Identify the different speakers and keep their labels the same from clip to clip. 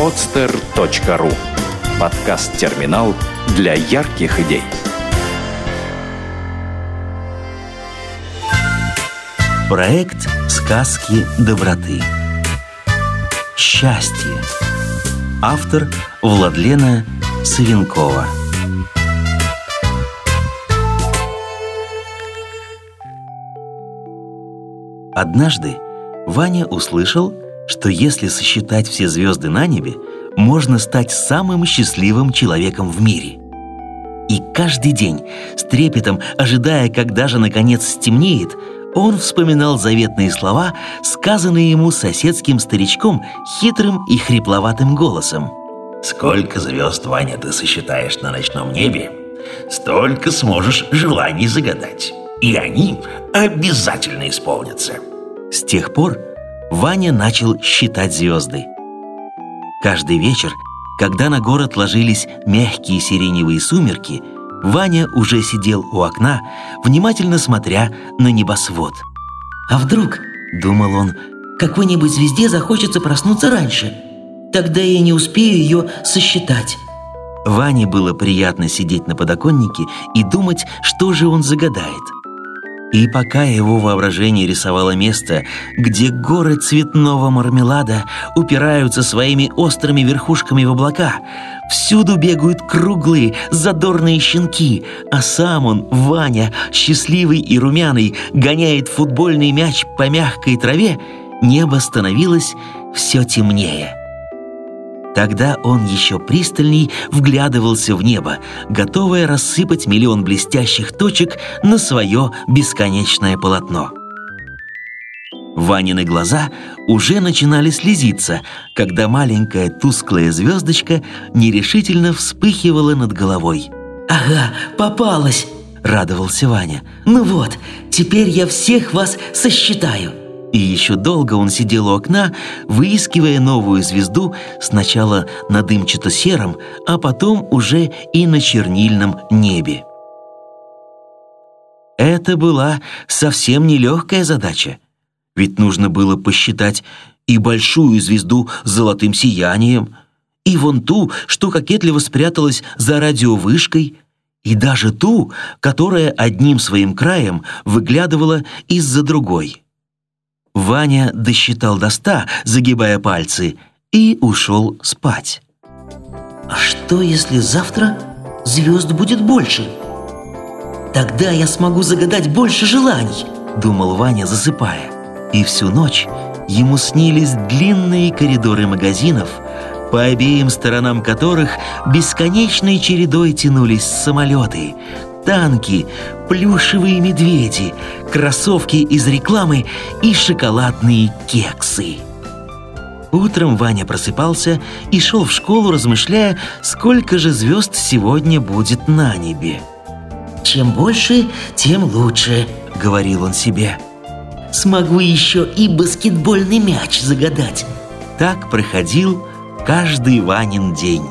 Speaker 1: podster.ru Подкаст-терминал для ярких идей.
Speaker 2: Проект «Сказки доброты». Счастье. Автор Владлена Савенкова. Однажды Ваня услышал, что если сосчитать все звезды на небе, можно стать самым счастливым человеком в мире. И каждый день, с трепетом ожидая, когда же наконец стемнеет, он вспоминал заветные слова, сказанные ему соседским старичком хитрым и хрипловатым голосом.
Speaker 3: «Сколько звезд, Ваня, ты сосчитаешь на ночном небе, столько сможешь желаний загадать, и они обязательно исполнятся».
Speaker 2: С тех пор Ваня начал считать звезды. Каждый вечер, когда на город ложились мягкие сиреневые сумерки, Ваня уже сидел у окна, внимательно смотря на небосвод.
Speaker 4: «А вдруг, — думал он, — какой-нибудь звезде захочется проснуться раньше? Тогда я не успею ее сосчитать».
Speaker 2: Ване было приятно сидеть на подоконнике и думать, что же он загадает – и пока его воображение рисовало место, где горы цветного мармелада упираются своими острыми верхушками в облака, всюду бегают круглые задорные щенки, а сам он, Ваня, счастливый и румяный, гоняет футбольный мяч по мягкой траве, небо становилось все темнее – Тогда он еще пристальней вглядывался в небо, готовое рассыпать миллион блестящих точек на свое бесконечное полотно. Ванины глаза уже начинали слезиться, когда маленькая тусклая звездочка нерешительно вспыхивала над головой.
Speaker 4: «Ага, попалась!» – радовался Ваня. «Ну вот, теперь я всех вас сосчитаю!»
Speaker 2: И еще долго он сидел у окна, выискивая новую звезду сначала на дымчато-сером, а потом уже и на чернильном небе. Это была совсем нелегкая задача, ведь нужно было посчитать и большую звезду с золотым сиянием, и вон ту, что кокетливо спряталась за радиовышкой, и даже ту, которая одним своим краем выглядывала из-за другой. Ваня досчитал до ста, загибая пальцы, и ушел спать.
Speaker 4: «А что, если завтра звезд будет больше? Тогда я смогу загадать больше желаний», — думал Ваня, засыпая.
Speaker 2: И всю ночь ему снились длинные коридоры магазинов, по обеим сторонам которых бесконечной чередой тянулись самолеты, танки, плюшевые медведи, кроссовки из рекламы и шоколадные кексы. Утром Ваня просыпался и шел в школу, размышляя, сколько же звезд сегодня будет на небе.
Speaker 4: «Чем больше, тем лучше», — говорил он себе. «Смогу еще и баскетбольный мяч загадать».
Speaker 2: Так проходил каждый Ванин день.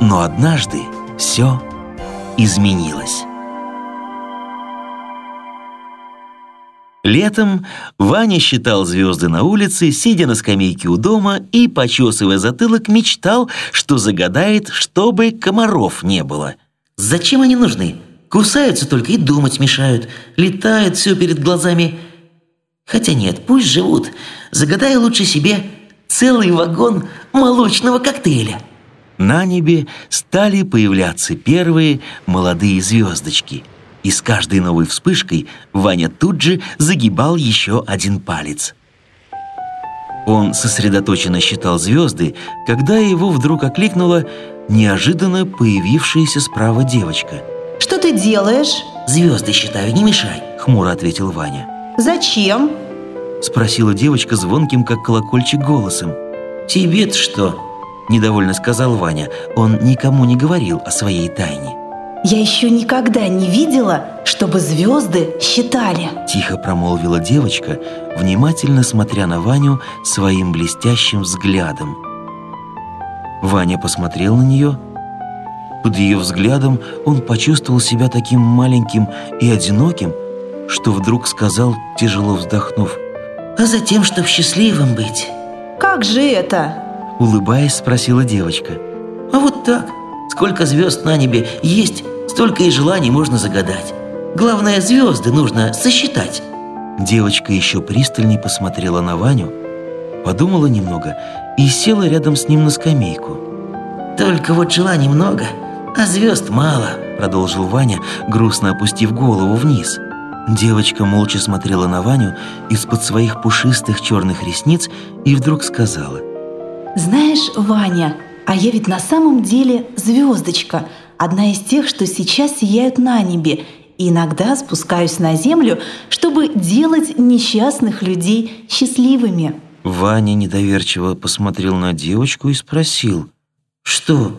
Speaker 2: Но однажды все изменилось. Летом Ваня считал звезды на улице, сидя на скамейке у дома и, почесывая затылок, мечтал, что загадает, чтобы комаров не было.
Speaker 4: «Зачем они нужны? Кусаются только и думать мешают. Летают все перед глазами. Хотя нет, пусть живут. Загадай лучше себе целый вагон молочного коктейля».
Speaker 2: На небе стали появляться первые молодые звездочки – и с каждой новой вспышкой Ваня тут же загибал еще один палец. Он сосредоточенно считал звезды, когда его вдруг окликнула неожиданно появившаяся справа девочка.
Speaker 5: «Что ты делаешь?»
Speaker 4: «Звезды считаю, не мешай», — хмуро ответил Ваня.
Speaker 5: «Зачем?»
Speaker 2: — спросила девочка звонким, как колокольчик, голосом.
Speaker 4: «Тебе-то что?»
Speaker 2: — недовольно сказал Ваня. Он никому не говорил о своей тайне.
Speaker 5: Я еще никогда не видела, чтобы звезды считали.
Speaker 2: Тихо промолвила девочка, внимательно смотря на Ваню своим блестящим взглядом. Ваня посмотрел на нее. Под ее взглядом он почувствовал себя таким маленьким и одиноким, что вдруг сказал, тяжело вздохнув,
Speaker 4: «А затем, чтоб счастливым быть».
Speaker 5: «Как же это?»
Speaker 2: Улыбаясь, спросила девочка.
Speaker 4: А вот так. Сколько звезд на небе есть, столько и желаний можно загадать. Главное, звезды нужно сосчитать.
Speaker 2: Девочка еще пристальней посмотрела на Ваню, подумала немного и села рядом с ним на скамейку.
Speaker 4: Только вот желаний много, а звезд мало,
Speaker 2: продолжил Ваня, грустно опустив голову вниз. Девочка молча смотрела на Ваню из-под своих пушистых черных ресниц и вдруг сказала.
Speaker 5: Знаешь, Ваня, а я ведь на самом деле звездочка, одна из тех, что сейчас сияют на небе, и иногда спускаюсь на землю, чтобы делать несчастных людей счастливыми.
Speaker 2: Ваня недоверчиво посмотрел на девочку и спросил.
Speaker 4: «Что,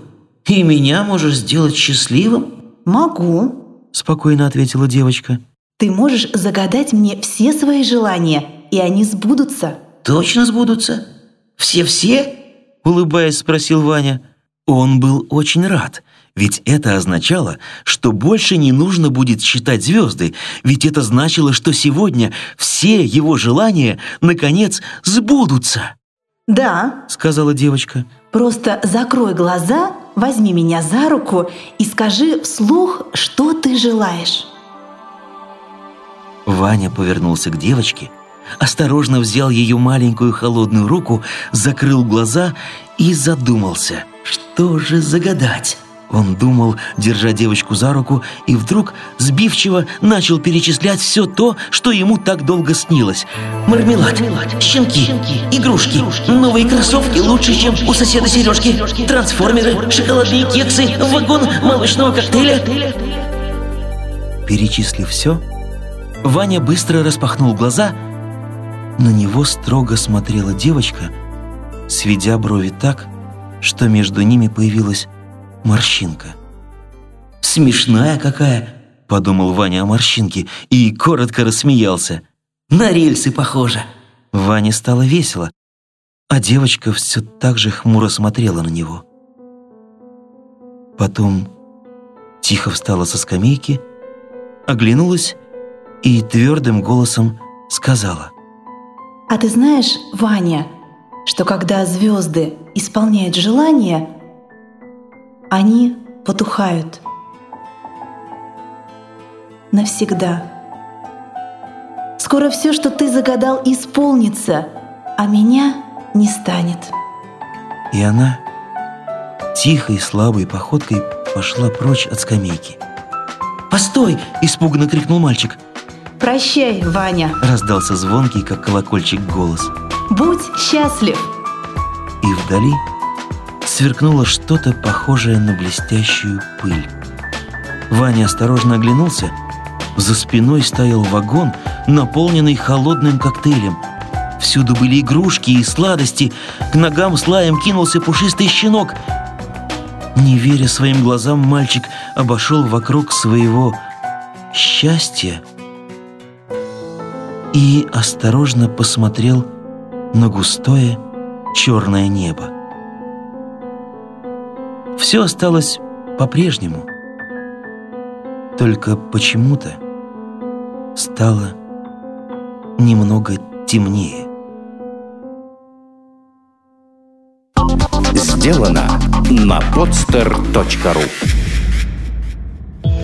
Speaker 4: и меня можешь сделать счастливым?»
Speaker 5: «Могу», –
Speaker 2: спокойно ответила девочка.
Speaker 5: «Ты можешь загадать мне все свои желания, и они сбудутся».
Speaker 4: «Точно сбудутся? Все-все?»
Speaker 2: – улыбаясь, спросил Ваня. Он был очень рад, ведь это означало, что больше не нужно будет считать звезды, ведь это значило, что сегодня все его желания, наконец, сбудутся.
Speaker 5: «Да», —
Speaker 2: сказала девочка.
Speaker 5: «Просто закрой глаза, возьми меня за руку и скажи вслух, что ты желаешь».
Speaker 2: Ваня повернулся к девочке, осторожно взял ее маленькую холодную руку, закрыл глаза и задумался, что же загадать. Он думал, держа девочку за руку, и вдруг сбивчиво начал перечислять все то, что ему так долго снилось.
Speaker 4: Мармелад, щенки, игрушки, новые кроссовки лучше, чем у соседа Сережки, трансформеры, шоколадные кексы, вагон молочного коктейля.
Speaker 2: Перечислив все, Ваня быстро распахнул глаза. На него строго смотрела девочка, сведя брови так, что между ними появилась морщинка.
Speaker 4: «Смешная какая!»
Speaker 2: – подумал Ваня о морщинке и коротко рассмеялся.
Speaker 4: «На рельсы похоже!»
Speaker 2: Ване стало весело, а девочка все так же хмуро смотрела на него. Потом тихо встала со скамейки, оглянулась и твердым голосом сказала.
Speaker 5: «А ты знаешь, Ваня, что когда звезды исполняют желания, они потухают навсегда. Скоро все, что ты загадал, исполнится, а меня не станет.
Speaker 2: И она тихой, слабой походкой пошла прочь от скамейки.
Speaker 4: «Постой!» – испуганно крикнул мальчик.
Speaker 5: «Прощай, Ваня!»
Speaker 2: – раздался звонкий, как колокольчик, голос.
Speaker 5: «Будь счастлив!»
Speaker 2: И вдали сверкнуло что-то похожее на блестящую пыль. Ваня осторожно оглянулся. За спиной стоял вагон, наполненный холодным коктейлем. Всюду были игрушки и сладости. К ногам с лаем кинулся пушистый щенок. Не веря своим глазам, мальчик обошел вокруг своего счастья и осторожно посмотрел на густое черное небо все осталось по-прежнему. Только почему-то стало немного темнее.
Speaker 1: Сделано на podster.ru